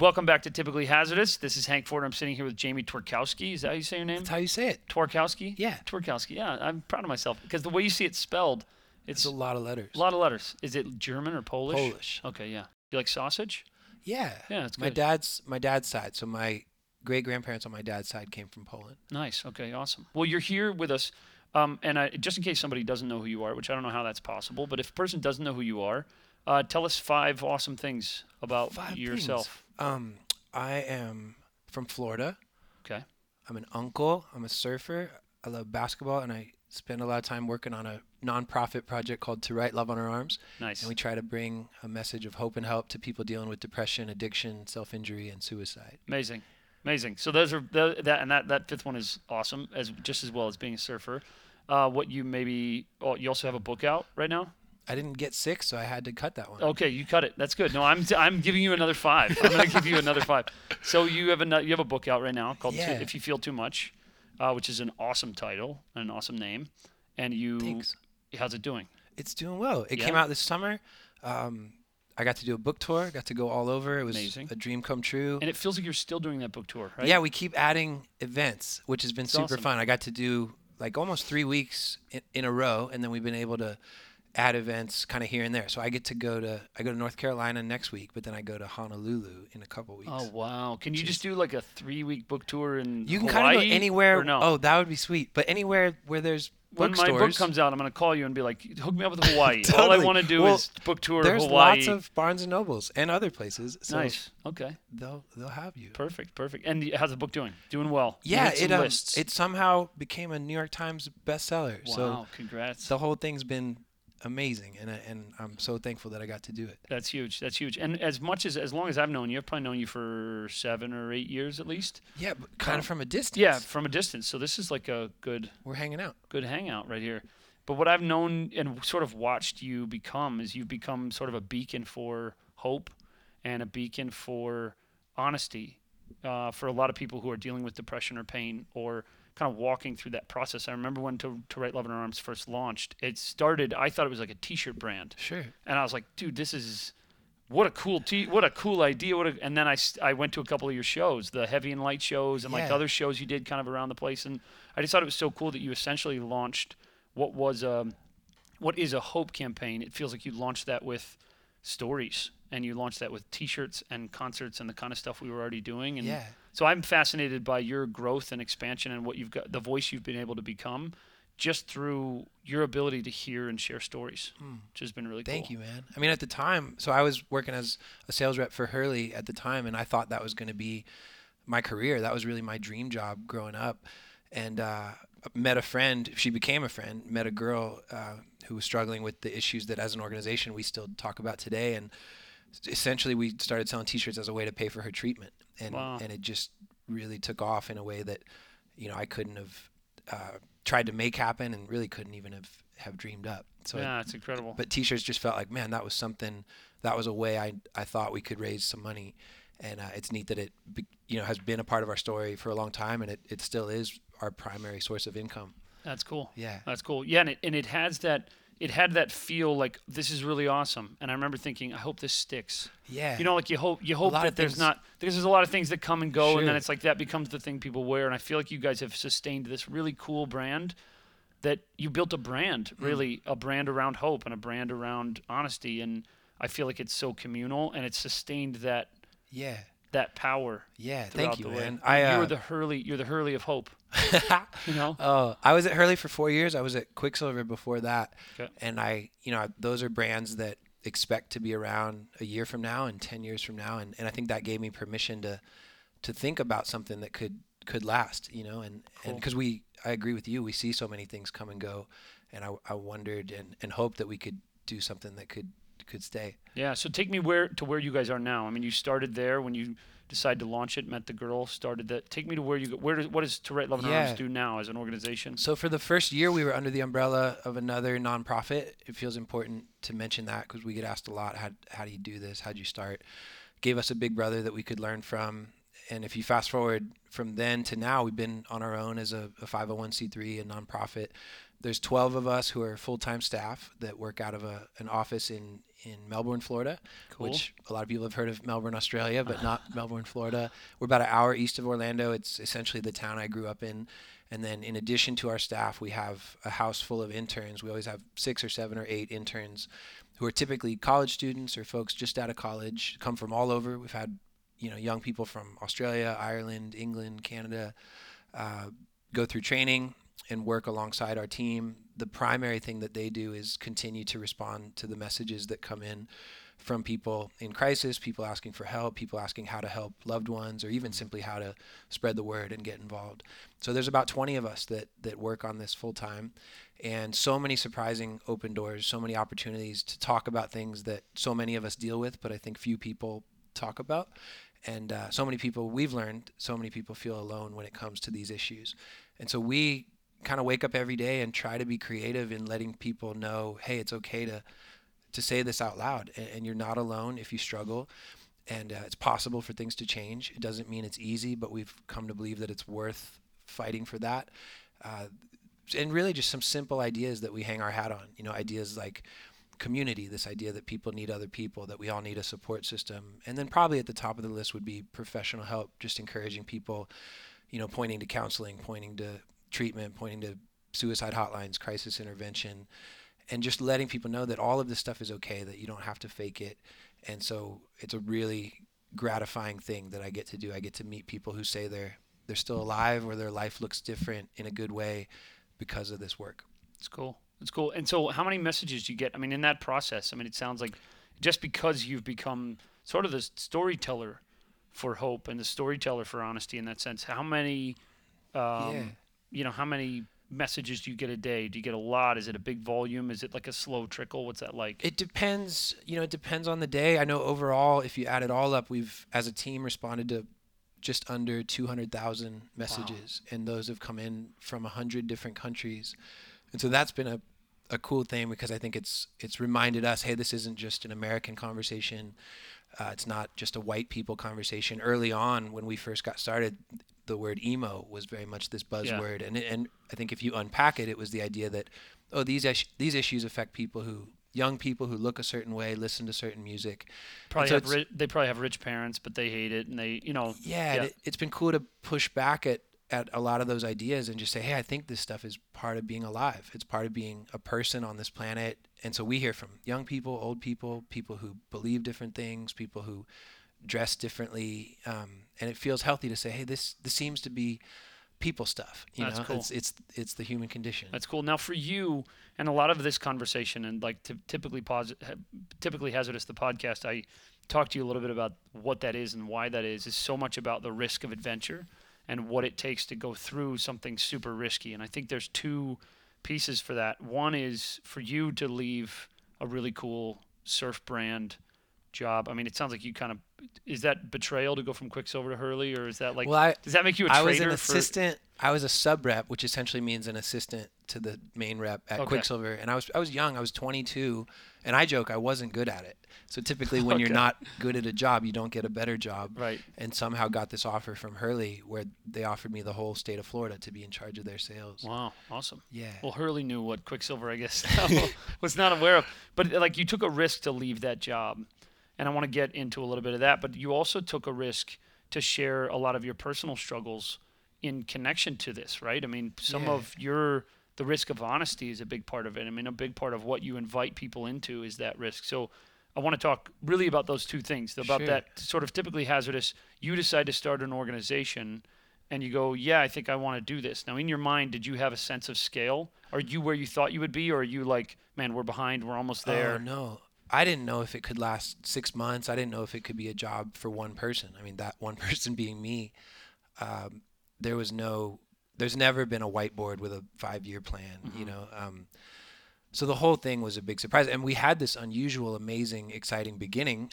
Welcome back to Typically Hazardous. This is Hank Ford. I'm sitting here with Jamie Tworkowski. Is that how you say your name? That's how you say it. Tworkowski? Yeah. Tworkowski. Yeah, I'm proud of myself because the way you see it spelled, it's It's a lot of letters. a lot of letters. Is it German or Polish? Polish. Okay, yeah. You like sausage? Yeah. Yeah, it's good. my dad's my dad's side. So my great grandparents on my dad's side came from Poland. Nice. Okay, awesome. Well, you're here with us, um, and I, just in case somebody doesn't know who you are, which I don't know how that's possible, but if a person doesn't know who you are, uh, tell us five awesome things about Five yourself. things. Um, I am from Florida. Okay. I'm an uncle. I'm a surfer. I love basketball, and I spend a lot of time working on a nonprofit project called To Write Love on Her Arms, Nice. and we try to bring a message of hope and help to people dealing with depression, addiction, self-injury, and suicide. Amazing, amazing. So those are the, that, and that that fifth one is awesome as just as well as being a surfer. Uh, what you maybe? Oh, you also have a book out right now. I didn't get six, so I had to cut that one. Okay, you cut it. That's good. No, I'm I'm giving you another five. I'm gonna give you another five. So you have a you have a book out right now called Yeah. If You Feel Too Much, uh, which is an awesome title and an awesome name. And you, Thanks. how's it doing? It's doing well. It came out this summer. Um, I got to do a book tour. Got to go all over. It was Amazing. a dream come true. And it feels like you're still doing that book tour, right? Yeah, we keep adding events, which has been super awesome. fun. I got to do like almost three weeks in, in a row, and then we've been able to add events kind of here and there. So I get to go to I go to North Carolina next week, but then I go to Honolulu in a couple weeks. Oh wow! Can you just do like a three-week book tour in you can Hawaii? kind of go anywhere. No? Oh, that would be sweet. But anywhere where there's when my bookstores. book comes out, I'm gonna call you and be like, "Hook me up with Hawaii." All I want to do Well, is book tour there's Hawaii. lots of Barnes and Nobles and other places. So nice. Okay. They'll they'll have you. Perfect. Perfect. And how's the book doing? Doing well. Yeah, it um, it somehow became a New York Times bestseller. wow. So congrats. the whole thing's been amazing, and and I'm so thankful that I got to do it. That's huge. That's huge. And as much as as long as I've known you, I've probably known you for seven or eight years at least. Yeah, but kind Um, of from a distance. Yeah, from a distance. So this is like a good we're hanging out. good hangout right here. But what I've known and sort of watched you become is you've become sort of a beacon for hope and a beacon for honesty uh, for a lot of people who are dealing with depression or pain or kind of walking through that process. I remember when to, to Write Love in Her Arms first launched, it started, I thought it was like a t-shirt brand. Sure. And I was like, dude, this is what a cool t what a cool idea. What a, and then I, I went to a couple of your shows, the heavy and light shows and like other shows you did kind of around the place. And I just thought it was so cool that you essentially launched what was um what is a hope campaign. It feels like you launched that with stories and you launched that with t-shirts and concerts and the kind of stuff we were already doing. And Yeah. So I'm fascinated by your growth and expansion and what you've got, the voice you've been able to become just through your ability to hear and share stories, which has been really Thank cool. Thank you, man. I mean, at the time, so I was working as a sales rep for Hurley at the time, and I thought that was going to be my career. That was really my dream job growing up. And uh, met a friend. She became a friend. Met a girl uh, who was struggling with the issues that, as an organization, we still talk about today. And essentially, we started selling T-shirts as a way to pay for her treatment, and Wow. and it just really took off in a way that, you know, I couldn't have uh, tried to make happen, and really couldn't even have have dreamed up. So it- yeah, it's incredible. but t-shirts just felt like man that was something that was a way i, I thought we could raise some money and uh, it's neat that it you know has been a part of our story for a long time and it, it still is our primary source of income That's cool. yeah That's cool. Yeah, and it, and it has that it had that feel like this is really awesome. And I remember thinking, I hope this sticks. yeah You know, like you hope you hope that there's not because there's a lot of things that come and go, and then it's like that becomes the thing people wear. And I feel like you guys have sustained this really cool brand that you built a brand, Mm. really a brand around hope and a brand around honesty. And I feel like it's so communal and it's sustained that yeah that power. yeah thank you man i you uh, were the Hurley. You're the Hurley of hope. You know. oh i was at hurley for four years i was at quiksilver before that Okay. and i you know those are brands that expect to be around a year from now and 10 years from now and, and i think that gave me permission to to think about something that could could last you know and and because we i agree with you we see so many things come and go and i, I wondered and, and hoped that we could do something that could could stay Yeah. So take me where to where you guys are now. I mean, you started there when you decided to launch it, met the girl, started that. Take me to where you go. Where does what does To Write Love Her Yeah. Arms do now as an organization? So for the first year, we were under the umbrella of another nonprofit. It feels important to mention that because we get asked a lot, how, how do you do this? How'd you start? Gave us a big brother that we could learn from. And if you fast forward from then to now, we've been on our own as a, a 501c3, a nonprofit, there's 12 of us who are full-time staff that work out of a, an office in, in Melbourne, Florida, Cool. which a lot of people have heard of Melbourne, Australia, but not Melbourne, Florida. We're about an hour east of Orlando. It's essentially the town I grew up in. And then in addition to our staff, we have a house full of interns. We always have six or seven or eight interns who are typically college students or folks just out of college, come from all over. We've had, you know, young people from Australia, Ireland, England, Canada, uh, go through training and work alongside our team. The primary thing that they do is continue to respond to the messages that come in from people in crisis, people asking for help, people asking how to help loved ones, or even simply how to spread the word and get involved. So there's about 20 of us that that work on this full time, and so many surprising open doors, so many opportunities to talk about things that so many of us deal with, but I think few people talk about. And uh, so many people we've learned, so many people feel alone when it comes to these issues. And so we kind of wake up every day and try to be creative in letting people know, hey, it's okay to to say this out loud, and, and you're not alone if you struggle. And uh, it's possible for things to change. It doesn't mean it's easy, but we've come to believe that it's worth fighting for that. Uh, and really, just some simple ideas that we hang our hat on. You know, ideas like community, this idea that people need other people, that we all need a support system. And then probably at the top of the list would be professional help, just encouraging people, you know, pointing to counseling, pointing to treatment, pointing to suicide hotlines, crisis intervention, and just letting people know that all of this stuff is okay, that you don't have to fake it. And so it's a really gratifying thing that I get to do. I get to meet people who say they're they're still alive or their life looks different in a good way because of this work. It's cool. It's cool. And so, how many messages do you get? I mean, in that process, I mean, it sounds like just because you've become sort of the storyteller for hope and the storyteller for honesty in that sense, how many, um, Yeah. you know, how many messages do you get a day? Do you get a lot? Is it a big volume? Is it like a slow trickle? What's that like? It depends, you know, it depends on the day. I know overall, if you add it all up, we've as a team responded to just under 200,000 messages, and those have come in from 100 different countries. And so that's been a, a cool thing because I think it's it's reminded us, hey, this isn't just an American conversation. Uh, it's not just a white people conversation. Early on, when we first got started, the word emo was very much this buzzword, and and I think if you unpack it, it was the idea that oh these is- these issues affect people who young people who look a certain way, listen to certain music. probably so have ri- they probably have rich parents, but they hate it, and they, you know, Yeah, Yeah. It, it's been cool to push back at at a lot of those ideas and just say, hey, I think this stuff is part of being alive. It's part of being a person on this planet. And so we hear from young people, old people, people who believe different things, people who dress differently, um, and it feels healthy to say, hey, this this seems to be people stuff. You That's know, cool. it's it's it's the human condition. That's cool. Now, for you, and a lot of this conversation, and like ty- typically, ha- typically hazardous, the podcast, I talked to you a little bit about what that is and why that is. Is so much about the risk of adventure and what it takes to go through something super risky. And I think there's two pieces for that. One is for you to leave a really cool surf brand job. I mean, it sounds like you kind of is that betrayal to go from Quiksilver to Hurley, or is that like well, I, does that make you a I traitor I was an for? assistant. I was a sub rep, which essentially means an assistant to the main rep at Okay. Quiksilver. And I was I was young. I was 22, and I joke I wasn't good at it. So typically, when you're not good at a job, you don't get a better job. Right. And somehow got this offer from Hurley, where they offered me the whole state of Florida to be in charge of their sales. Wow. Awesome. Yeah. Well, Hurley knew what Quiksilver, I guess, was not aware of. But like, you took a risk to leave that job, and I want to get into a little bit of that. But you also took a risk to share a lot of your personal struggles in connection to this, right? I mean, some Yeah. of your the risk of honesty is a big part of it. I mean, a big part of what you invite people into is that risk. So. I want to talk really about those two things about Sure. that sort of typically hazardous. You decide to start an organization and you go, yeah, I think I want to do this. Now, in your mind, did you have a sense of scale? Are you where you thought you would be, or are you like, man, we're behind, we're almost oh, there? Oh, no. I didn't know if it could last six months. I didn't know if it could be a job for one person. I mean, that one person being me. Um, there was no, there's never been a whiteboard with a five year plan, you Mhm. know. Um, so the whole thing was a big surprise. And we had this unusual, amazing, exciting beginning,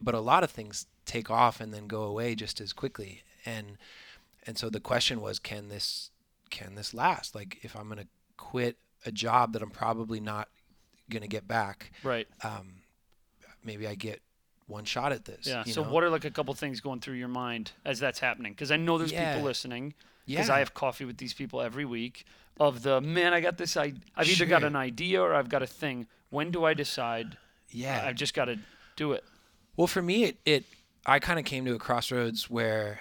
but a lot of things take off and then go away just as quickly. And, and so the question was, can this, can this last? Like, if I'm going to quit a job that I'm probably not going to get back, Right. um, maybe I get one shot at this. Yeah. So know? what are like a couple things going through your mind as that's happening? Because I know there's Yeah. people listening. Because Yeah. I have coffee with these people every week. Of the man, I got this. I I've either got an idea or I've got a thing. When do I decide? Yeah. I've just got to do it. Well, for me, it, it I kind of came to a crossroads where,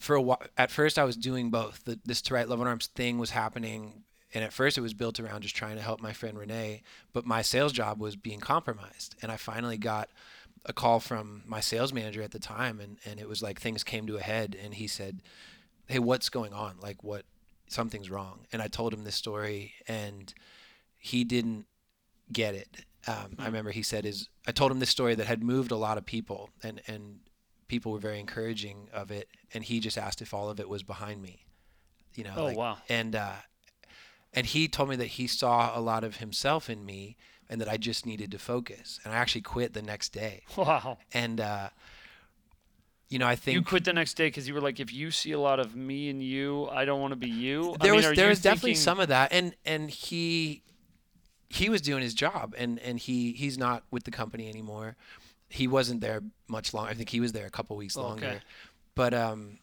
for a while, at first I was doing both. The, this to write love on arms thing was happening, and at first it was built around just trying to help my friend Renee. But my sales job was being compromised, and I finally got a call from my sales manager at the time, and and it was like things came to a head, and he said, "Hey, what's going on? Like what? Something's wrong." And I told him this story, and he didn't get it. Um, I remember he said is I told him this story that had moved a lot of people and and people were very encouraging of it and he just asked if all of it was behind me. You know, Oh, like- wow. And uh and he told me that he saw a lot of himself in me and that I just needed to focus. And I actually quit the next day. Wow. And uh you know, I think You quit the next day because you were like, if you see a lot of me and you, I don't want to be you. I there mean, was there was definitely some of that and and he he was doing his job and and he he's not with the company anymore he wasn't there much longer i think he was there a couple weeks Oh, okay. longer but um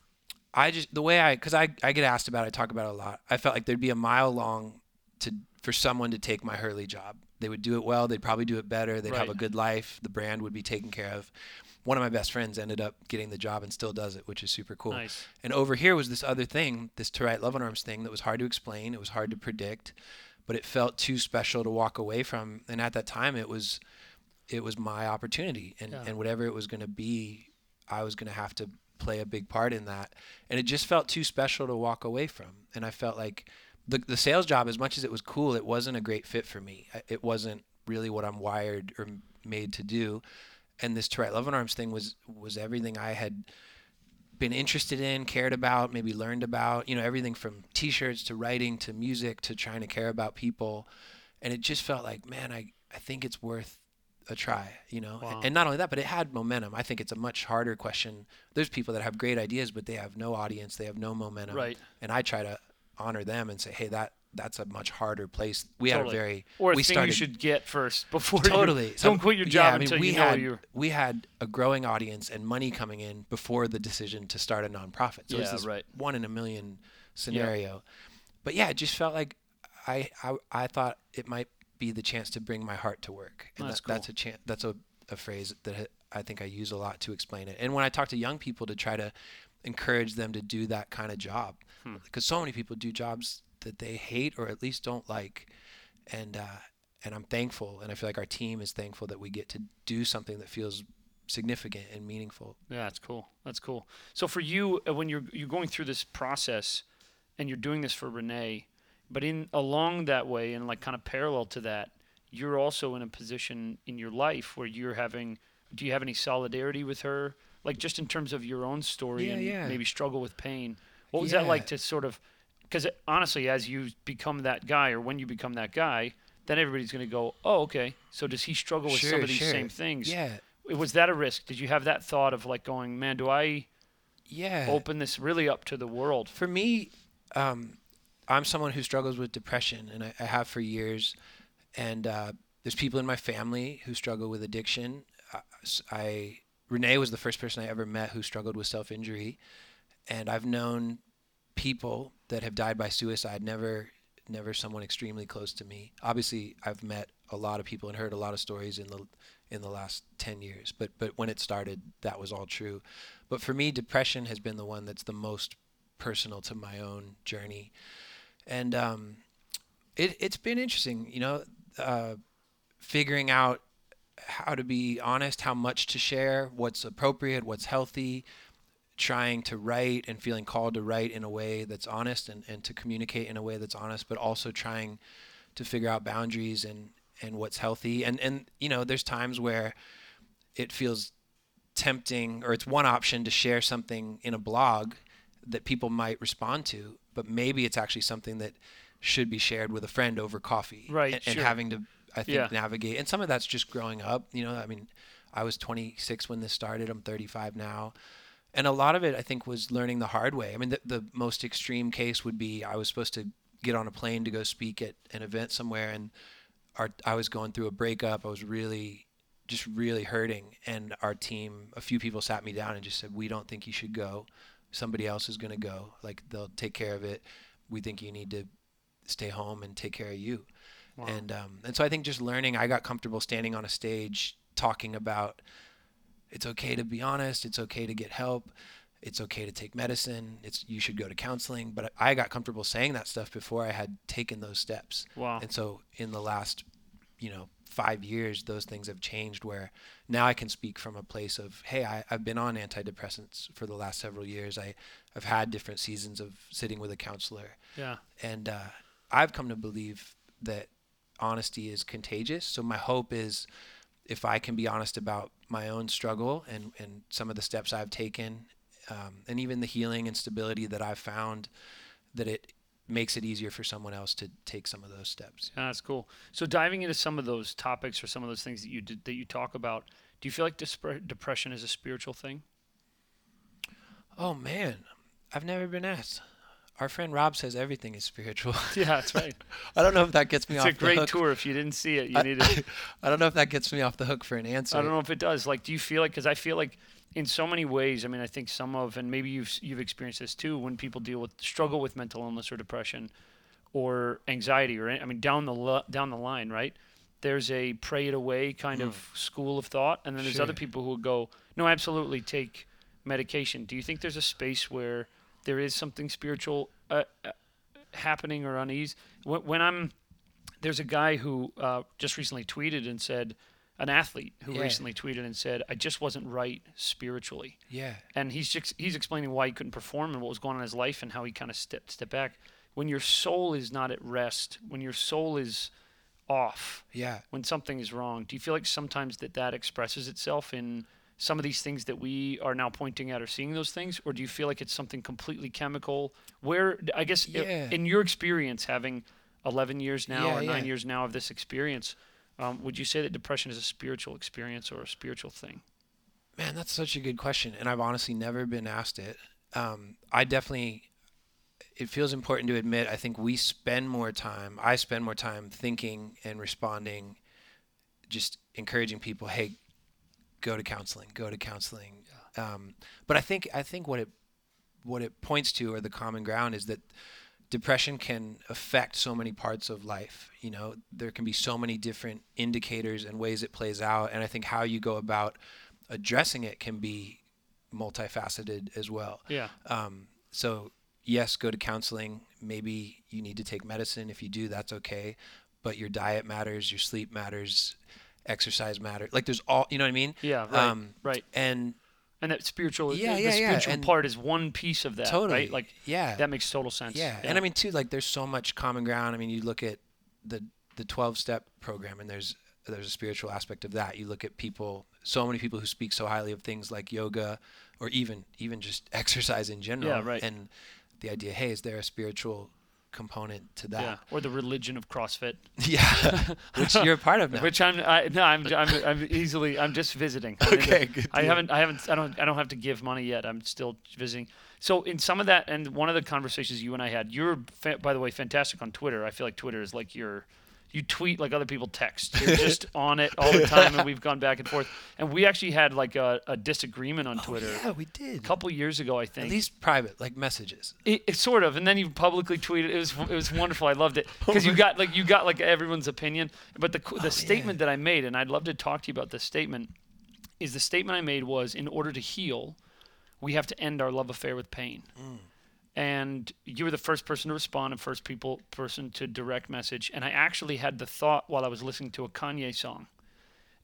i just the way i because i i get asked about it i talk about it a lot i felt like there'd be a mile long to for someone to take my hurley job they would do it well they'd probably do it better they'd have a good life the brand would be taken care of one of my best friends ended up getting the job and still does it which is super cool Nice. and over here was this other thing, this to write love on arms thing that was hard to explain. It was hard to predict, but it felt too special to walk away from. And at that time, it was, it was my opportunity, and Yeah. and whatever it was going to be, I was going to have to play a big part in that. And it just felt too special to walk away from. And I felt like the the sales job, as much as it was cool, it wasn't a great fit for me. It wasn't really what I'm wired or made to do. And this to write love and arms thing was was everything I had been interested in, cared about, maybe learned about, you know, everything from t-shirts to writing to music to trying to care about people. And it just felt like, man, I, I think it's worth a try, you know? Wow. And not only that, but it had momentum. I think it's a much harder question. There's people that have great ideas, but they have no audience. They have no momentum. Right. And I try to honor them and say, Hey, that, that's a much harder place. We had a very, Or a we thing started you should get first before totally. You, So, don't quit your yeah, job I mean, until we you know had, you're. We had a growing audience and money coming in before the decision to start a nonprofit. So Yeah, it's this right. one in a million scenario. But yeah, it just felt like I, I I thought it might be the chance to bring my heart to work. And That's that, that's a chance. That's a, a phrase that I think I use a lot to explain it. And when I talk to young people to try to encourage them to do that kind of job, Hmm. because so many people do jobs that they hate or at least don't like, and uh, and I'm thankful, and I feel like our team is thankful that we get to do something that feels significant and meaningful. Yeah, that's cool. That's cool. So for you, uh, when you're you're going through this process, and you're doing this for Renee, but in along that way and like kind of parallel to that, you're also in a position in your life where you're having. Do you have any solidarity with her? Like just in terms of your own story Yeah, and yeah. maybe struggle with pain. What was that like to sort of? Because honestly, as you become that guy, or when you become that guy, then everybody's going to go, "Oh, okay. So does he struggle with some of these sure. same things?" Yeah, Was that a risk? Did you have that thought of like going, "Man, do I?" yeah. open this really up to the world. For me, um, I'm someone who struggles with depression, and I, I have for years. And uh, there's people in my family who struggle with addiction. I, I Renee was the first person I ever met who struggled with self-injury, and I've known people that have died by suicide. Never, never someone extremely close to me. Obviously, I've met a lot of people and heard a lot of stories in the in the last 10 years but but when it started that was all true but for me depression has been the one that's the most personal to my own journey and um it, it's been interesting you know uh figuring out how to be honest how much to share what's appropriate what's healthy trying to write and feeling called to write in a way that's honest and, and to communicate in a way that's honest but also trying to figure out boundaries and and what's healthy. And and you know there's times where it feels tempting or it's one option to share something in a blog that people might respond to but maybe it's actually something that should be shared with a friend over coffee Right, and, and having to i think Yeah. navigate and some of that's just growing up you know i mean i was 26 when this started i'm 35 now and a lot of it i think was learning the hard way i mean the, the most extreme case would be i was supposed to get on a plane to go speak at an event somewhere and our, i was going through a breakup i was really just really hurting. And our team, a few people sat me down and just said, "We don't think you should go. Somebody else is going to go. Like they'll take care of it. We think you need to stay home and take care of you." Wow. And um, and so I think just learning, I got comfortable standing on a stage talking about it's okay to be honest, it's okay to get help, it's okay to take medicine, it's you should go to counseling. But I got comfortable saying that stuff before I had taken those steps. wow. And so in the last, you know, five years, those things have changed where now I can speak from a place of, hey, I, I've been on antidepressants for the last several years. I, I've had different seasons of sitting with a counselor. Yeah. And uh, I've come to believe that honesty is contagious. So my hope is if I can be honest about my own struggle and, and some of the steps I've taken, um, and even the healing and stability that I've found, that it makes it easier for someone else to take some of those steps. Yeah, that's cool. So diving into some of those topics or some of those things that you did, that you talk about, do you feel like dispre- depression is a spiritual thing? Oh man, I've never been asked. Our friend Rob says everything is spiritual. Yeah, that's right. I don't know if that gets me it's off a the great tour. If you didn't see it, you I, need to. I don't know if that gets me off the hook for an answer. I don't know if it does. Like, do you feel like? Because I feel like, in so many ways. I mean, I think some of, and maybe you've you've experienced this too, when people deal with struggle with mental illness or depression, or anxiety, or I mean, down the down the line, right? There's a pray it away kind of hmm. school of thought, and then there's other people who go, no, absolutely take medication. Do you think there's a space where there is something spiritual uh, uh, happening or unease? When, when I'm there's a guy who uh, just recently tweeted and said, an athlete who Yeah. recently tweeted and said, I just wasn't right spiritually. Yeah. And he's just, he's explaining why he couldn't perform and what was going on in his life and how he kind of stepped step back. When your soul is not at rest, when your soul is off, Yeah. when something is wrong, do you feel like sometimes that that expresses itself in some of these things that we are now pointing at or seeing those things, or do you feel like it's something completely chemical? Where I guess Yeah. in your experience, having 11 years now Yeah, or nine yeah. years now of this experience, um, would you say that depression is a spiritual experience or a spiritual thing? Man, that's such a good question, and I've honestly never been asked it. Um, I definitely. It feels important to admit. I think we spend more time. I spend more time thinking and responding, just encouraging people. Hey, go to counseling. Go to counseling. Um, but I think I think what it what it points to, or the common ground, is that depression can affect so many parts of life. You know, there can be so many different indicators and ways it plays out, and I think how you go about addressing it can be multifaceted as well. Yeah. Um, so yes, go to counseling. Maybe you need to take medicine. If you do, that's okay. But your diet matters, your sleep matters, exercise matters. Like there's all, you know what I mean? Yeah. Right. Um, right. And And that spiritual, Yeah, the yeah, yeah, spiritual and- part is one piece of that, totally, right? Like yeah, that makes total sense. yeah. And I mean too, like there's so much common ground. I mean, you look at the the 12 step program, and there's there's a spiritual aspect of that. You look at people, so many people who speak so highly of things like yoga, or even even just exercise in general. Yeah, right. And the idea, hey, is there a spiritual component to yeah. that? Or the religion of CrossFit, Yeah, which you're a part of now. which I'm, I, no, I'm, I'm, I'm easily, I'm just visiting. I'm into- okay, good. I deal. haven't, I haven't, I don't, I don't have to give money yet. I'm still visiting. So in some of that, and one of the conversations you and I had, you're, fa- by the way, fantastic on Twitter. I feel like Twitter is like your, you tweet like other people text. You're just on it all the time, and we've gone back and forth. And we actually had like a, a disagreement on Oh, Twitter yeah, we did. a couple years ago, I think. At least private, like messages. It, it sort of, and then you publicly tweeted. It was it was wonderful. I loved it because you got like you got like everyone's opinion. But the the Oh, statement that I made, and I'd love to talk to you about this statement, is the statement I made was in order to heal, we have to end our love affair with pain. Mm. And you were the first person to respond and first people person to direct message. And I actually had the thought while I was listening to a Kanye song,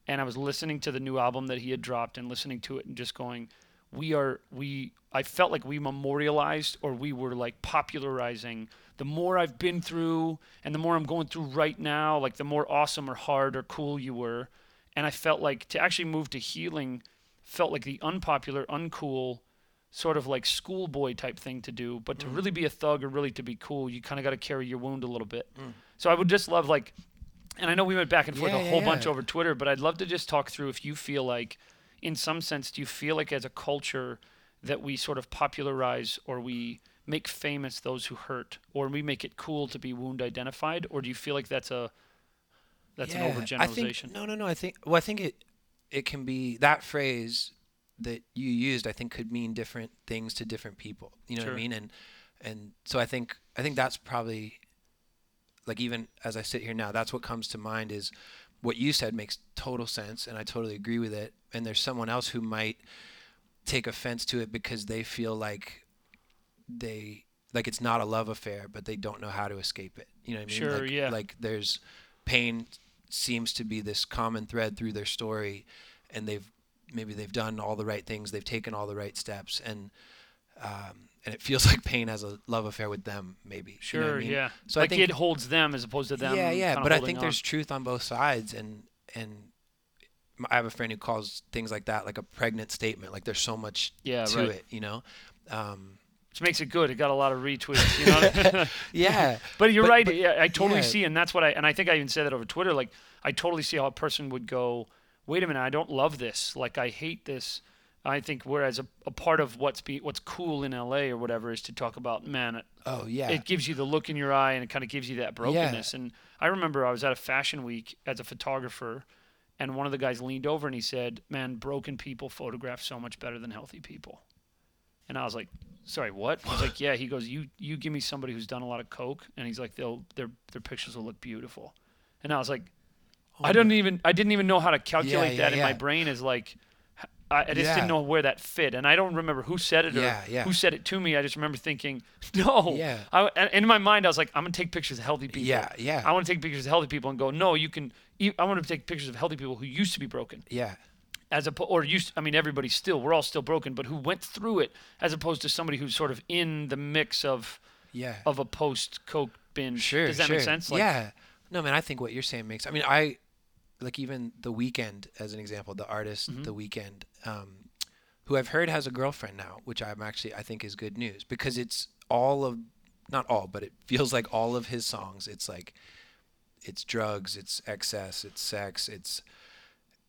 and I was listening to the new album that he had dropped and listening to it and just going, we are we I felt like we memorialized or we were like popularizing the more I've been through and the more I'm going through right now, like the more awesome or hard or cool you were. And I felt like to actually move to healing felt like the unpopular, uncool, sort of like schoolboy type thing to do. But to really mm-hmm. be a thug or really to be cool, you kind of got to carry your wound a little bit. Mm. So I would just love like, and I know we went back and forth Yeah, a yeah, whole bunch yeah. over Twitter, but I'd love to just talk through if you feel like, in some sense, do you feel like as a culture that we sort of popularize or we make famous those who hurt, or we make it cool to be wound identified, or do you feel like that's a that's Yeah, an I overgeneralization? think, no, no, no. I think. Well, I think it. it can be that phrase that you used i think could mean different things to different people. You know what i mean? And and so i think i think that's probably like even as i sit here now that's what comes to mind is what you said makes total sense and i totally agree with it. And there's someone else who might take offense to it because they feel like they like it's not a love affair but they don't know how to escape it. You know what i mean? Sure, like, yeah. like there's pain seems to be this common thread through their story and they've maybe they've done all the right things they've taken all the right steps and um, and it feels like pain has a love affair with them maybe Sure, you know I mean? yeah. so like I think it holds them as opposed to them. yeah yeah but i think on. there's truth on both sides and and i have a friend who calls things like that like a pregnant statement like there's so much yeah, to right. it you know um, Which makes it good. It got a lot of retweets. You know. yeah But you're But- right. but- yeah, I totally yeah. see, and that's what I and I think I even said that over Twitter. Like, I totally see how a person would go, "Wait a minute, I don't love this. Like, I hate this." I think whereas a, a part of what's be what's cool in LA or whatever is to talk about, man, it, oh yeah it gives you the look in your eye and it kind of gives you that brokenness. And I remember I was at a fashion week as a photographer, and one of the guys leaned over and he said, "Man, broken people photograph so much better than healthy people." And I was like, "Sorry, what?" I was like, "Yeah." He goes, "You you give me somebody who's done a lot of coke, and he's like, they'll their their pictures will look beautiful." And I was like, I didn't even I didn't even know how to calculate yeah, that in my brain as like. I, I just Yeah. didn't know where that fit, and I don't remember who said it or Yeah, yeah. who said it to me. I just remember thinking, "No." Yeah. I, in my mind, I was like, "I'm gonna take pictures of healthy people." yeah yeah I want to take pictures of healthy people and go, no, you can. I want to take pictures of healthy people who used to be broken, yeah as a or used. I mean, everybody's still. We're all still broken, but who went through it, as opposed to somebody who's sort of in the mix of yeah of a post coke binge. Sure. Does that sure. make sense? Like, yeah. No, man. I think what you're saying makes. I mean, I like even the Weeknd as an example. The artist, Mm-hmm. the Weeknd, um, who I've heard has a girlfriend now, which I'm actually I think is good news because it's all of, not all, but it feels like all of his songs. It's like, it's drugs, it's excess, it's sex, it's.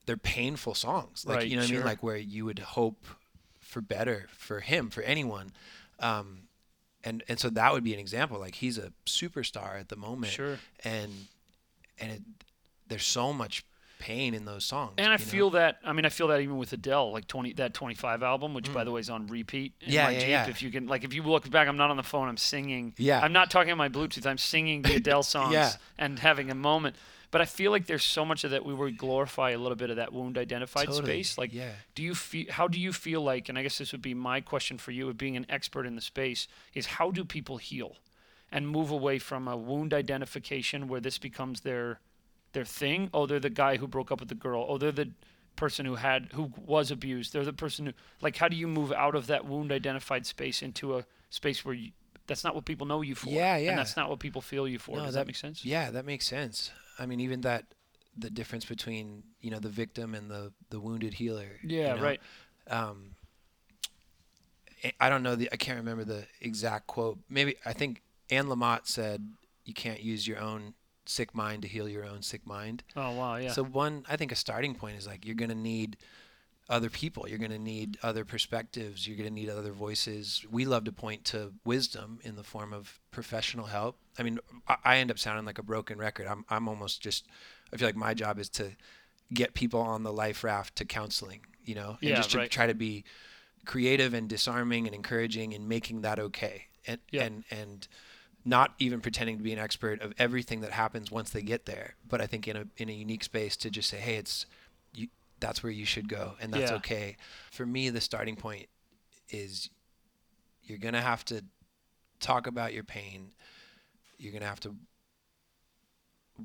They're painful songs, like Right, you know what I mean, like where you would hope for better for him, for anyone. Um, and and so that would be an example like he's a superstar at the moment Sure. and and it, there's so much pain in those songs And I you know? feel that. I mean, I feel that even with Adele, like twenty that twenty five album, which by the way is on repeat in Mm. Yeah, my yeah, Jeep. yeah. If you can, like, if you look back, I'm not on the phone. I'm singing. Yeah. I'm not talking on my Bluetooth. I'm singing the Adele songs Yeah. and having a moment. But I feel like there's so much of that we would glorify a little bit of that wound identified Totally, space. Like, yeah. do you feel? How do you feel like? And I guess this would be my question for you, of being an expert in the space, is how do people heal, and move away from a wound identification where this becomes their their thing. Oh, they're the guy who broke up with the girl. Oh, they're the person who had who was abused. They're the person who like. How do you move out of that wound identified space into a space where you, that's not what people know you for? Yeah, yeah. And that's not what people feel you for. No, Does that, make sense? yeah that makes sense i mean even that the difference between you know the victim and the the wounded healer you Yeah. know? Right. um I- i don't know the i can't remember the exact quote maybe i think anne lamott said you can't use your own sick mind to heal your own sick mind Oh wow. Yeah. So one, I think a starting point is like you're gonna need other people. You're gonna need other perspectives. You're gonna need other voices. We love to point to wisdom in the form of professional help. I mean, I, I end up sounding like a broken record. I'm I'm almost just. I feel like my job is to get people on the life raft to counseling. You know, and Yeah, just to right. try to be creative and disarming and encouraging and making that okay. And Yeah. and and not even pretending to be an expert of everything that happens once they get there, but I think in a in a unique space to just say, hey, it's you, that's where you should go, and that's Yeah. okay. For me, the starting point is you're gonna have to talk about your pain. You're gonna have to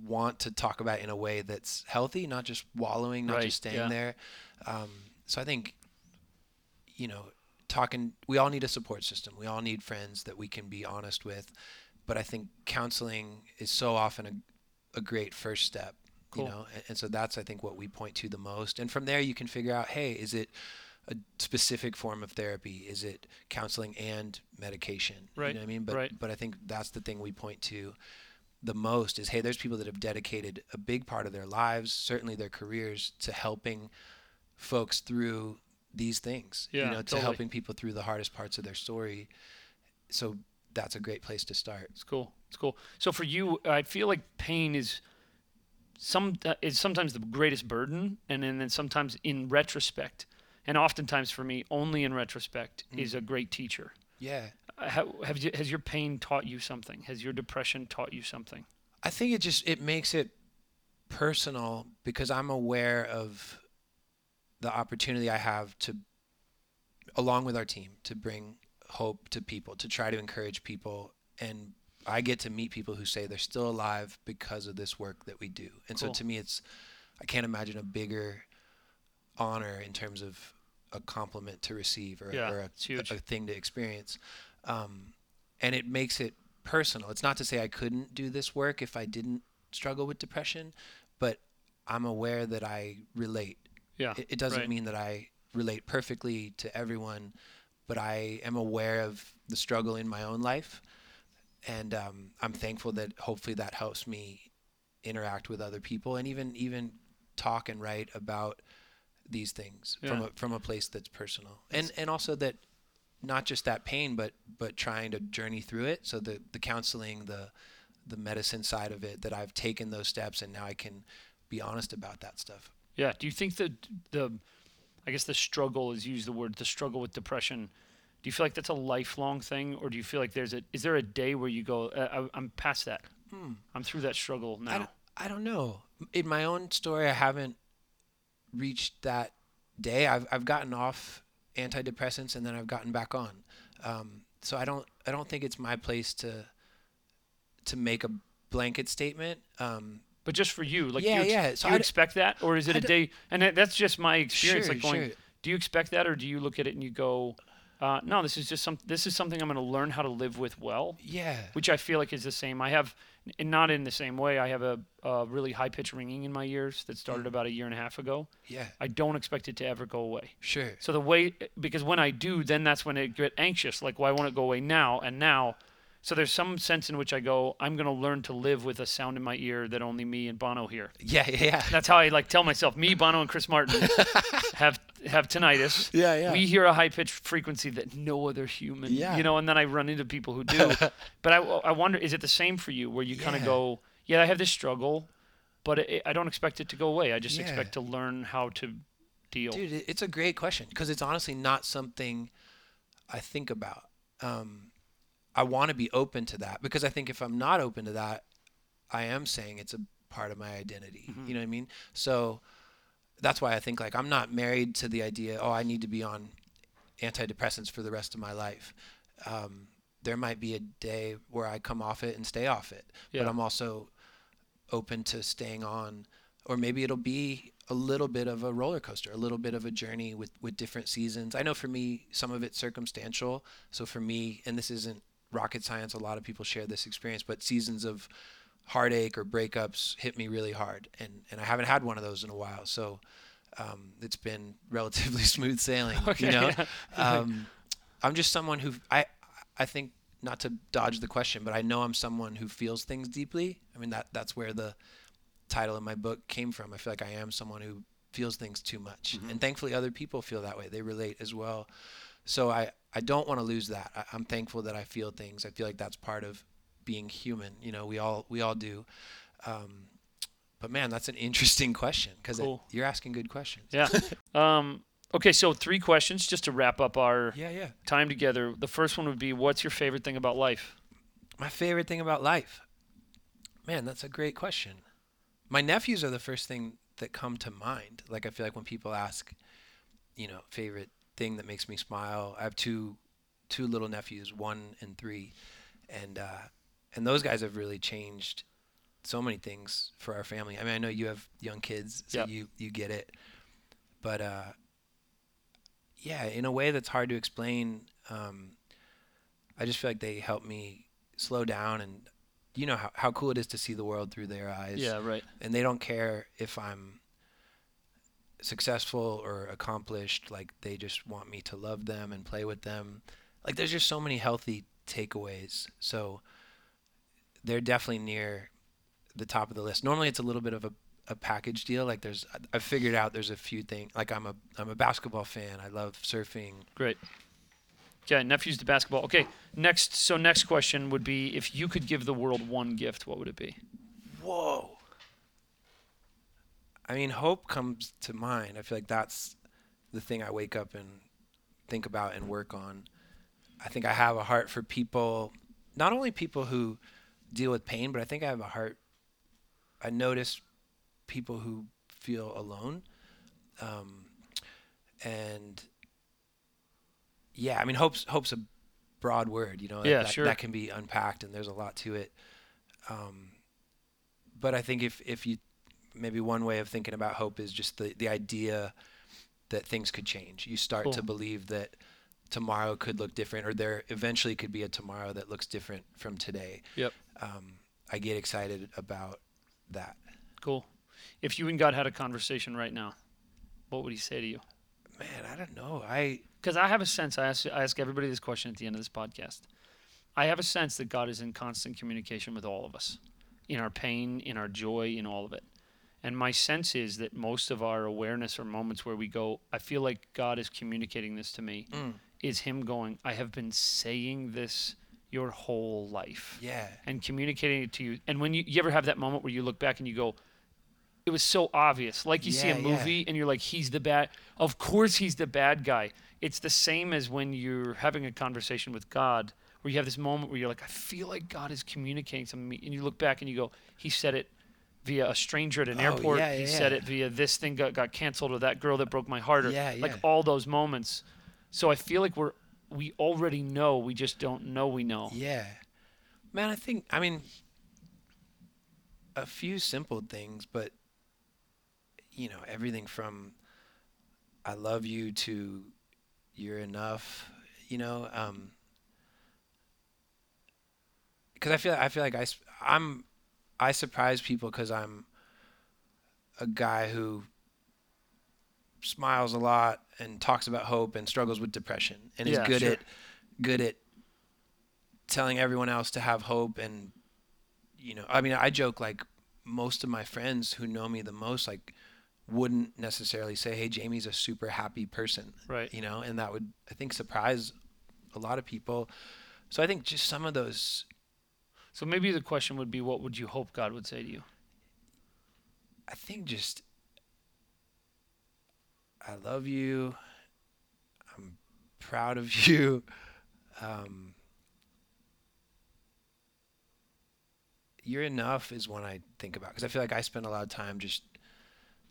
want to talk about it in a way that's healthy, not just wallowing, not Right, just staying yeah. there. Um, so I think, you know, talking. We all need a support system. We all need friends that we can be honest with. But I think counseling is so often a, a great first step. Cool. You know, and, and so that's I think what we point to the most. And from there, you can figure out, hey, is it a specific form of therapy? Is it counseling and medication? Right, You know what I mean? But right. but I think that's the thing we point to the most is hey, there's people that have dedicated a big part of their lives, certainly their careers, to helping folks through these things. Yeah, you know, to totally. helping people through the hardest parts of their story. So that's a great place to start. It's cool. It's cool. So for you, I feel like pain is some uh, is sometimes the greatest burden, and then, then sometimes in retrospect, and oftentimes for me, only in retrospect, Mm. is a great teacher. Yeah. Uh, How, have you, has your pain taught you something? Has your depression taught you something? I think it just it makes it personal because I'm aware of the opportunity I have to along with our team to bring hope to people, to try to encourage people and I get to meet people who say they're still alive because of this work that we do. And Cool. so to me it's I can't imagine a bigger honor in terms of a compliment to receive or, Yeah, or a, huge. a thing to experience. Um, and it makes it personal. It's not to say I couldn't do this work if I didn't struggle with depression, but I'm aware that I relate. Yeah, It, it doesn't right. mean that I relate perfectly to everyone, but I am aware of the struggle in my own life. And um, I'm thankful that hopefully that helps me interact with other people and even even talk and write about these things from a from a place that's personal. And and also that not just that pain but but trying to journey through it. So the the counseling, the the medicine side of it that I've taken those steps and now I can be honest about that stuff. Yeah. Do you think that the, I guess the struggle is use the word the struggle with depression. Do you feel like that's a lifelong thing, or do you feel like there's a is there a day where you go uh, I, I'm past that, I'm through that struggle I now? don't, I don't know. In my own story, I haven't reached that day. I've I've gotten off antidepressants and then I've gotten back on. Um, so I don't I don't think it's my place to to make a blanket statement. Um, But just for you, like Yeah, do you, ex- yeah, so do you expect that, or is it I a day? And that's just my experience. Sure, like going, sure. do you expect that, or do you look at it and you go, uh, no, this is just some. This is something I'm going to learn how to live with well. yeah. which I feel like is the same. I have, and not in the same way. I have a, a really high pitched ringing in my ears that started Mm. about a year and a half ago. Yeah. I don't expect it to ever go away. Sure. So the way, because when I do, then that's when it get anxious. Like, why won't it go away now and now? So there's some sense in which I go, I'm going to learn to live with a sound in my ear that only me and Bono hear. Yeah. Yeah. Yeah. That's how I like tell myself. Me, Bono, and Chris Martin have have tinnitus. Yeah. Yeah. We hear a high pitched frequency that no other human, Yeah. you know, and then I run into people who do. but I, I wonder, is it the same for you where you kind of go, yeah, I have this struggle, but it, I don't expect it to go away. I just Yeah. expect to learn how to deal. Dude, it's a great question because it's honestly not something I think about. Um, I want to be open to that because I think if I'm not open to that, I am saying it's a part of my identity. Mhm. You know what I mean? So that's why I think like I'm not married to the idea. Oh, I need to be on antidepressants for the rest of my life. Um, there might be a day where I come off it and stay off it, Yeah. but I'm also open to staying on or maybe it'll be a little bit of a roller coaster, a little bit of a journey with with different seasons. I know for me, some of it's circumstantial. So for me, and this isn't rocket science, a lot of people share this experience, but seasons of heartache or breakups hit me really hard, and and I haven't had one of those in a while. So um, it's been relatively smooth sailing, Okay. you know. Um, I'm just someone who I I think not to dodge the question, but I know I'm someone who feels things deeply. I mean that that's where the title of my book came from. I feel like I am someone who feels things too much, Mhm. and thankfully other people feel that way. They relate as well. So I I don't want to lose that. I, I'm thankful that I feel things. I feel like that's part of being human. You know, we all we all do. Um, but man, that's an interesting question because Cool. you're asking good questions. Yeah. um, okay, so three questions just to wrap up our Yeah, yeah. time together. The first one would be, what's your favorite thing about life? My favorite thing about life. Man, that's a great question. My nephews are the first thing that come to mind. Like I feel like when people ask, you know, favorite thing that makes me smile. I have two two little nephews, 1 and 3. And uh and those guys have really changed so many things for our family. I mean, I know you have young kids, so Yep. you you get it. But uh yeah, in a way that's hard to explain, um I just feel like they help me slow down and you know how, how cool it is to see the world through their eyes Yeah, right. and they don't care if I'm successful or accomplished. Like they just want me to love them and play with them. Like there's just so many healthy takeaways. So they're definitely near the top of the list. Normally it's a little bit of a, a package deal. Like there's I've figured out there's a few things. Like I'm a I'm a basketball fan. I love surfing. Great. Okay, nephews to basketball. Okay, next. So next question would be, if you could give the world one gift, what would it be? Whoa. I mean, hope comes to mind. I feel like that's the thing I wake up and think about and work on. I think I have a heart for people, not only people who deal with pain, but I think I have a heart. I notice people who feel alone. Um, and yeah, I mean, hope's, hope's a broad word, you know, Yeah, that, sure. that can be unpacked and there's a lot to it. Um, but I think if, if you, maybe one way of thinking about hope is just the, the idea that things could change. You start to believe that tomorrow could look different or there eventually could be a tomorrow that looks different from today. Yep. Um, I get excited about that. Cool. If you and God had a conversation right now, what would He say to you? Man, I don't know. I, Because I have a sense. I ask I ask everybody this question at the end of this podcast. I have a sense that God is in constant communication with all of us, in our pain, in our joy, in all of it. And my sense is that most of our awareness or moments where we go, I feel like God is communicating this to me, Mm. is Him going, I have been saying this your whole life yeah. and communicating it to you. And when you, you ever have that moment where you look back and you go, it was so obvious. Like you see a Yeah, yeah. movie and you're like, he's the bad. Of course he's the bad guy. It's the same as when you're having a conversation with God where you have this moment where you're like, I feel like God is communicating something to me. And you look back and you go, he said it via a stranger at an Oh, airport. yeah, he yeah, said it via this thing got, got canceled or that girl that broke my heart or Yeah, like all those moments. So I feel like we're, we already know. We just don't know we know. Yeah. Man, I think, I mean, a few simple things, but, you know, everything from I love you to you're enough, you know, um, because I feel I feel like I sp- I'm I surprise people because I'm a guy who smiles a lot and talks about hope and struggles with depression and Yeah, is good sure. at good at telling everyone else to have hope and you know I mean I joke like most of my friends who know me the most like wouldn't necessarily say hey Jamie's a super happy person Right. you know and that would I think surprise a lot of people so I think just some of those So maybe the question would be, what would you hope God would say to you? I think just I love you. I'm proud of you. Um, you're enough is one I think about because I feel like I spend a lot of time just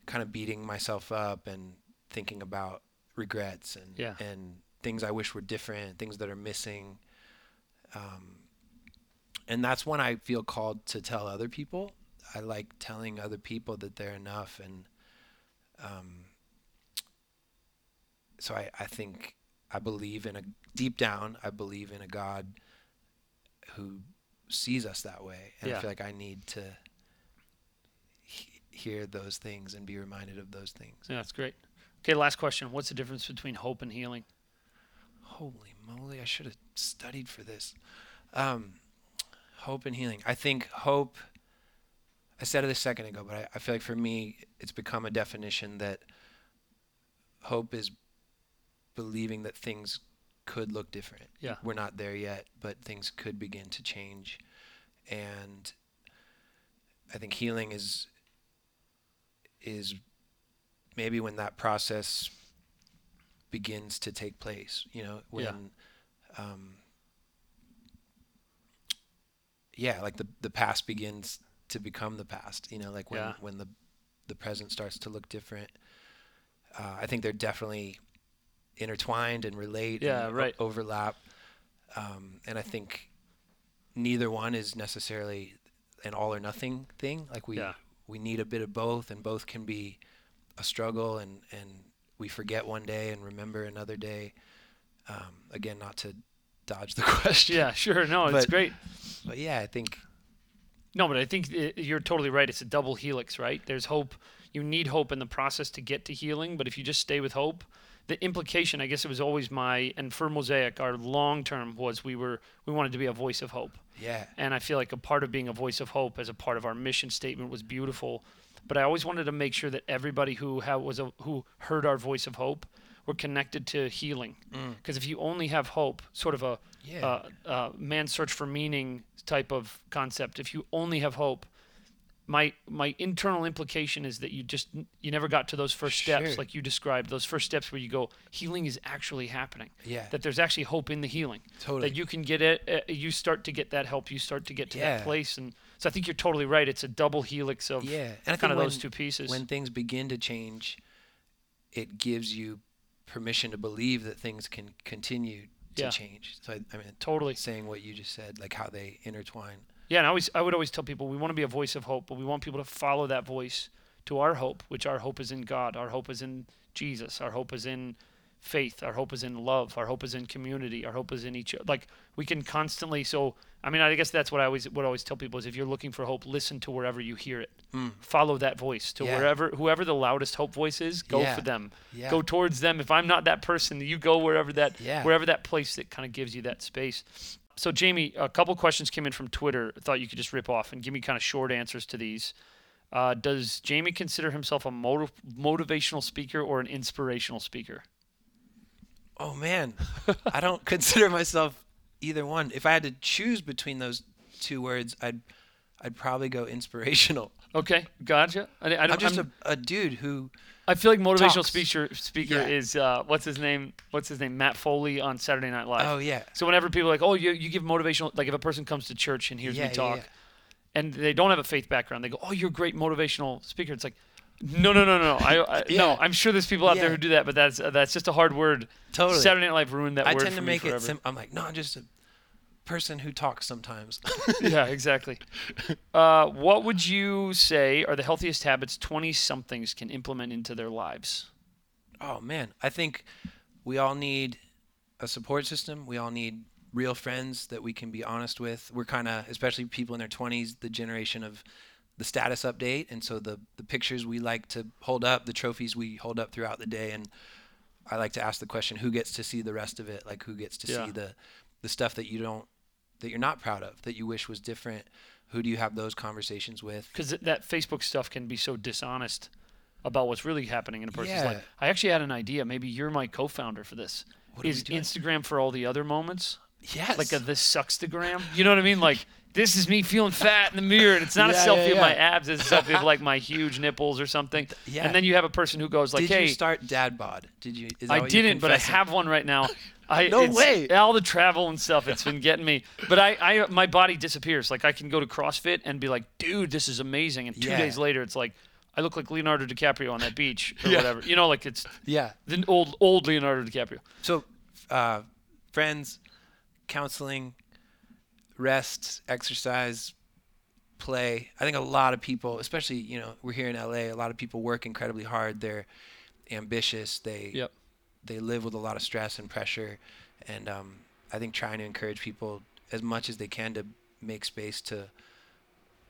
kind of beating myself up and thinking about regrets and Yeah. and things I wish were different, things that are missing. Um, and that's when I feel called to tell other people. I like telling other people that they're enough, and um, so I, I think I believe in a deep down. I believe in a God who sees us that way, and Yeah. I feel like I need to he- hear those things and be reminded of those things. Yeah, that's great. Okay, last question. What's the difference between hope and healing? Holy moly, I should have studied for this. Um, hope and healing. I think hope, I said it a second ago, but I, I feel like for me, it's become a definition that hope is believing that things could look different. Yeah. We're not there yet, but things could begin to change. And I think healing is is maybe when that process begins to take place, you know, when Yeah. um yeah, like the the past begins to become the past, you know, like when Yeah. when the the present starts to look different. Uh, I think they're definitely intertwined and relate Yeah, and o- right. overlap. Um, and I think neither one is necessarily an all or nothing thing. Like we Yeah. we need a bit of both, and both can be a struggle, and and we forget one day and remember another day. Um, again, not to dodge the question. Yeah, sure. No, it's But- great. But yeah, I think No, but I think i- you're totally right. It's a double helix, right? There's hope. You need hope in the process to get to healing, but if you just stay with hope, the implication, I guess it was always my and for Mosaic, our long term was we were we wanted to be a voice of hope. yeah, And I feel like a part of being a voice of hope as a part of our mission statement was beautiful. But I always wanted to make sure that everybody who was a, who heard our voice of hope were connected to healing. Mm. Because if you only have hope, sort of a yeah, uh, uh, man's search for meaning type of concept, if you only have hope, my my internal implication is that you just you never got to those first steps Sure. like you described those first steps where you go healing is actually happening Yeah. that there's actually hope in the healing Totally. that you can get it uh, you start to get that help you start to get to that place and so i think you're totally right it's a double helix of yeah. And kind of when, those two pieces when things begin to change, it gives you permission to believe that things can continue to Yeah. change. So I, I mean, totally saying what you just said, like how they intertwine. Yeah, and I always I would always tell people we want to be a voice of hope, but we want people to follow that voice to our hope, which our hope is in God, our hope is in Jesus, our hope is in faith, our hope is in love, our hope is in community, our hope is in each like we can constantly so I mean I guess that's what I always what I always tell people is if you're looking for hope, listen to wherever you hear it. Mm. Follow that voice to Yeah. wherever whoever the loudest hope voice is, go Yeah. for them. Yeah. Go towards them. If I'm not that person, you go wherever that Yeah. wherever that place that kind of gives you that space. So Jamie, a couple questions came in from Twitter. Thought you could just rip off and give me kind of short answers to these. Uh, does Jamie consider himself a motiv- motivational speaker or an inspirational speaker? Oh man, I don't consider myself either one. If I had to choose between those two words, I'd I'd probably go inspirational. Okay, gotcha. I, I I'm just I'm- a, a dude who I feel like motivational talks. speaker speaker Yeah. is uh, what's his name? What's his name? Matt Foley on Saturday Night Live. oh yeah So whenever people are like, oh, you, you give motivational, like if a person comes to church and hears Yeah, me talk, yeah. and they don't have a faith background, they go, oh, you're a great motivational speaker. It's like, no, no, no, no. I, I no, I'm sure there's people out there who do that, but that's uh, that's just a hard word. totally. Saturday Night Live ruined that I word I tend to make it. Sim- I'm like, no, I'm just a person who talks sometimes. yeah, exactly. Uh, what would you say are the healthiest habits 20 somethings can implement into their lives? oh man, I think we all need a support system. We all need real friends that we can be honest with. We're kind of, especially people in their 20s, the generation of the status update, and so the the pictures we like to hold up, the trophies we hold up throughout the day, and I like to ask the question, who gets to see the rest of it? Like who gets to Yeah. see the the stuff that you don't that you're not proud of, that you wish was different? Who do you have those conversations with? Because that Facebook stuff can be so dishonest about what's really happening in a person's Yeah. life. I actually had an idea. Maybe you're my co-founder for this. What doing? Instagram for all the other moments? Yes. Like a this sucks? You know what I mean? Like this is me feeling fat in the mirror, and it's not a selfie yeah, of my abs, it's a selfie of like my huge nipples or something. yeah. And then you have a person who goes like, hey Did "Hey, you start dad bod? Did you? I didn't, but I have one right now. I, No way. All the travel and stuff, it's been getting me. But I, I, my body disappears. Like I can go to CrossFit and be like, dude, this is amazing. And two Yeah. days later, it's like, I look like Leonardo DiCaprio on that beach or Yeah. whatever. You know, like it's Yeah. the old, old Leonardo DiCaprio. So, uh, friends, counseling, rest, exercise, play. I think a lot of people, especially you know, we're here in LA. A lot of people work incredibly hard. They're ambitious. They Yep. they live with a lot of stress and pressure, and um, I think trying to encourage people as much as they can to make space to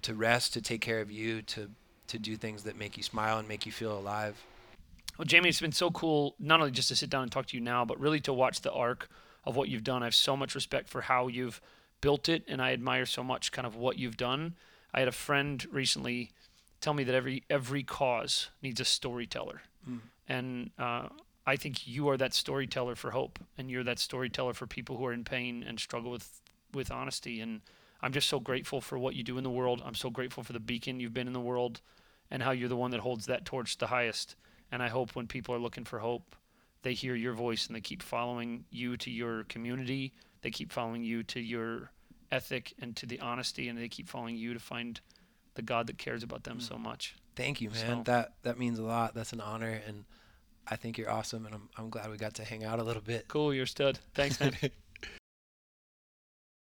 to rest, to take care of you, to to do things that make you smile and make you feel alive. Well, Jamie, it's been so cool not only just to sit down and talk to you now, but really to watch the arc of what you've done. I have so much respect for how you've built it, and I admire so much kind of what you've done. I had a friend recently tell me that every every cause needs a storyteller, Mm. and uh, I think you are that storyteller for hope, and you're that storyteller for people who are in pain and struggle with with honesty. And I'm just so grateful for what you do in the world. I'm so grateful for the beacon you've been in the world, and how you're the one that holds that torch the highest. And I hope when people are looking for hope, they hear your voice and they keep following you to your community. They keep following you to your ethic and to the honesty, and they keep following you to find the God that cares about them so hmm. much. Thank you, man. So- That that means a lot. That's an honor, and I think you're awesome, and I'm I'm glad we got to hang out a little bit. Cool, you're stud. Thanks, man.